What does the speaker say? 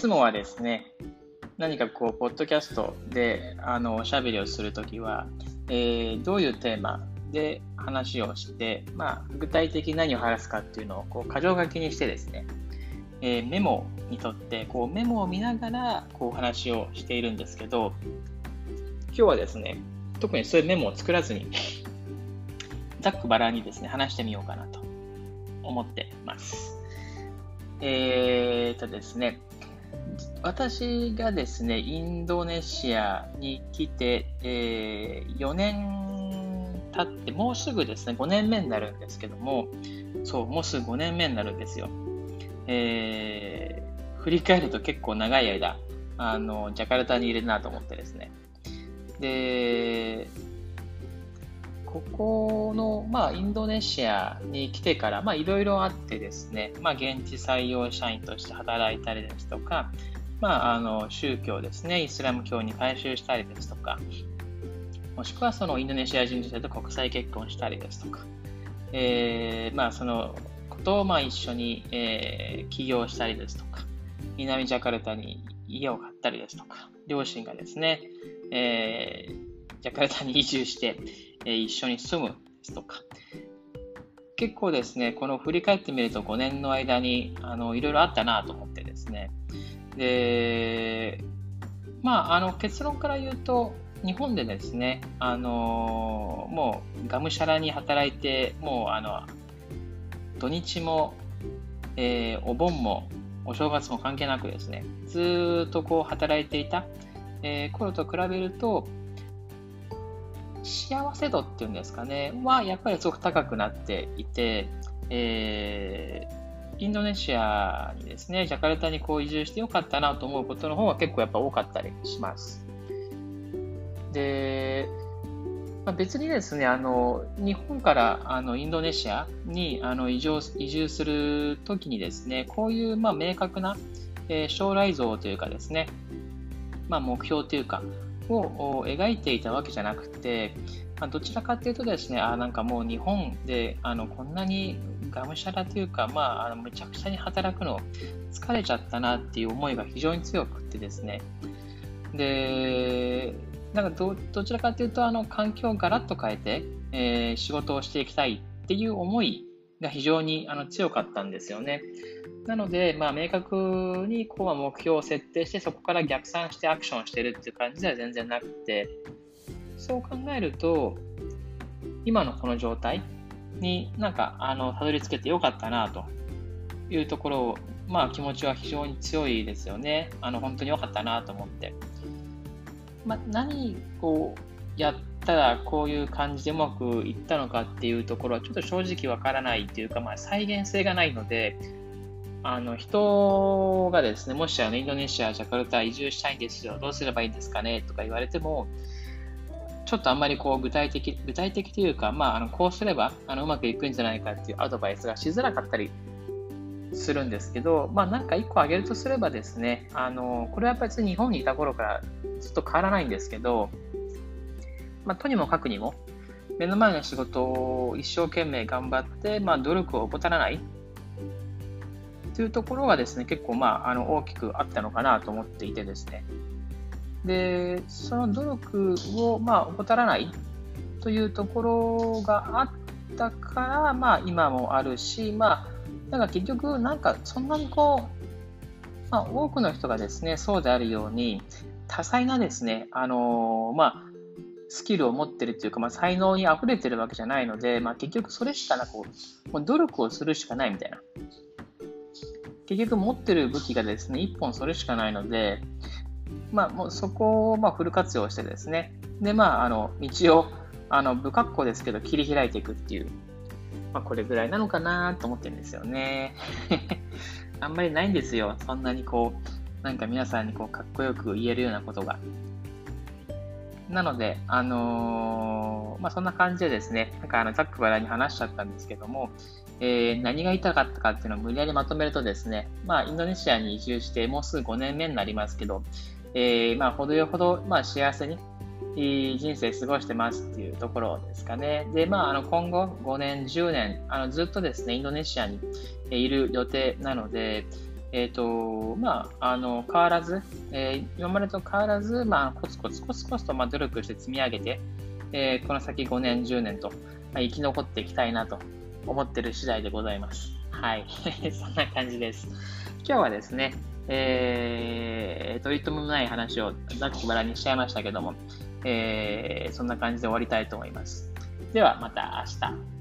つもはですね、何かこう、ポッドキャストであのおしゃべりをするときは、えー、どういうテーマで話をして、まあ、具体的に何を話すかっていうのをこう箇条書きにしてですね、えー、メモにとってこうメモを見ながらこう話をしているんですけど、今日はですね、特にそういうメモを作らずに ざっくばらんにですね、話してみようかなと思ってます。えーとですね、私がですね、インドネシアに来て、えー、4年経って、もうすぐですね、5年目になるんですけども、そう、もうすぐ5年目になるんですよ。えー、振り返ると結構長い間、あの、ジャカルタにいるなと思ってですね。で、ここの、まあ、インドネシアに来てから、まあ、いろいろあってですね、まあ、現地採用社員として働いたりですとか、まあ、あの宗教ですね、イスラム教に改宗したりですとか、もしくはそのインドネシア人女性と国際結婚したりですとか、えー、まあ、そのことをまあ一緒に、えー、起業したりですとか、南ジャカルタに家を買ったりですとか、両親がですね、えー、ジャカルタに移住して、え、一緒に住むですとか、結構ですね、この振り返ってみると5年の間にあのいろいろあったなと思ってですね、で、まあ、あの結論から言うと、日本でですね、あのもうがむしゃらに働いて、もうあの土日も、えー、お盆もお正月も関係なくですね、ずっとこう働いていた、えー、頃と比べると、幸せ度っていうんですかね、はやっぱりすごく高くなっていて、えーインドネシアにですね、ジャカルタにこう移住してよかったなと思うことの方が結構やっぱ多かったりします。で、まあ、別にですね、あの日本からあのインドネシアにあの移住移住するときにですね、こういうまあ明確な、えー、将来像というかですね、まあ、目標というか、を描いていたわけじゃなくて、まあ、どちらかというとですね、あなんかもう日本であのこんなにがむしゃらというか、まあ、あのむちゃくちゃに働くの疲れちゃったなっていう思いが非常に強くってですね。で、なんかどちらかというと、あの環境をガラッと変えて、えー、仕事をしていきたいっていう思いが非常にあの強かったんですよね。なので、まあ、明確にこう目標を設定して、そこから逆算してアクションしてるっていう感じでは全然なくて、そう考えると、今のこの状態になんかあのたどり着けてよかったなというところを、まあ、気持ちは非常に強いですよね。あの本当によかったなと思って。まあ、何をやったらこういう感じでうまくいったのかっていうところはちょっと正直わからないというか、まあ、再現性がないので、あの人がですね、もしあのインドネシア、ジャカルタ移住したいんですよ、どうすればいいんですかねとか言われても、ちょっとあんまりこう具体的、具体的というか、まあ、あのこうすればあのうまくいくんじゃないかっていうアドバイスがしづらかったりするんですけど、まあ、なんか1個挙げるとすればですね、あのこれは別に日本にいた頃からずっと変わらないんですけど、まあ、とにもかくにも、目の前の仕事を一生懸命頑張って、まあ、努力を怠らない。というところがですね、結構、まあ、あの大きくあったのかなと思っていてですね、で、その努力を、まあ、怠らない。というところがあったから、まあ、今もあるし、まあ、なんか結局、なんかそんなにこう、まあ、多くの人がですね、そうであるように、多彩なですね、あの、まあ、スキルを持ってるっていうか、まあ、才能に溢れてるわけじゃないので、まあ、結局それしかなく、もう努力をするしかないみたいな。結局持ってる武器がですね、一本それしかないので、まあ、もうそこをまフル活用してですね、で、まあ、あの道をあの不格好ですけど切り開いていくっていう、まあ、これぐらいなのかなと思ってるんですよね。あんまりないんですよ、そんなにこう、なんか皆さんにこうかっこよく言えるようなことが。なので、あのー、まあ、そんな感じでですね、なんかあのざっくばらに話しちゃったんですけども、えー、何が言いたかったかっていうのを無理やりまとめるとですね、まあ、インドネシアに移住してもうすぐ5年目になりますけど、えー、まあ、程よほど、まあ、幸せに人生過ごしてますっていうところですかね。で、まあ、あの今後5年、10年、あのずっとですね、インドネシアにいる予定なので、えっ、ー、と、まあ、あの、変わらず、えー、今までと変わらず、まあ、コツコツコツコツと、まあ、努力して積み上げて、えー、この先5年、10年と、まあ、生き残っていきたいなと思ってる次第でございます。はい。そんな感じです。今日はですね、えー、とりともない話をざっくばらにしちゃいましたけども、えー、そんな感じで終わりたいと思います。ではまた明日。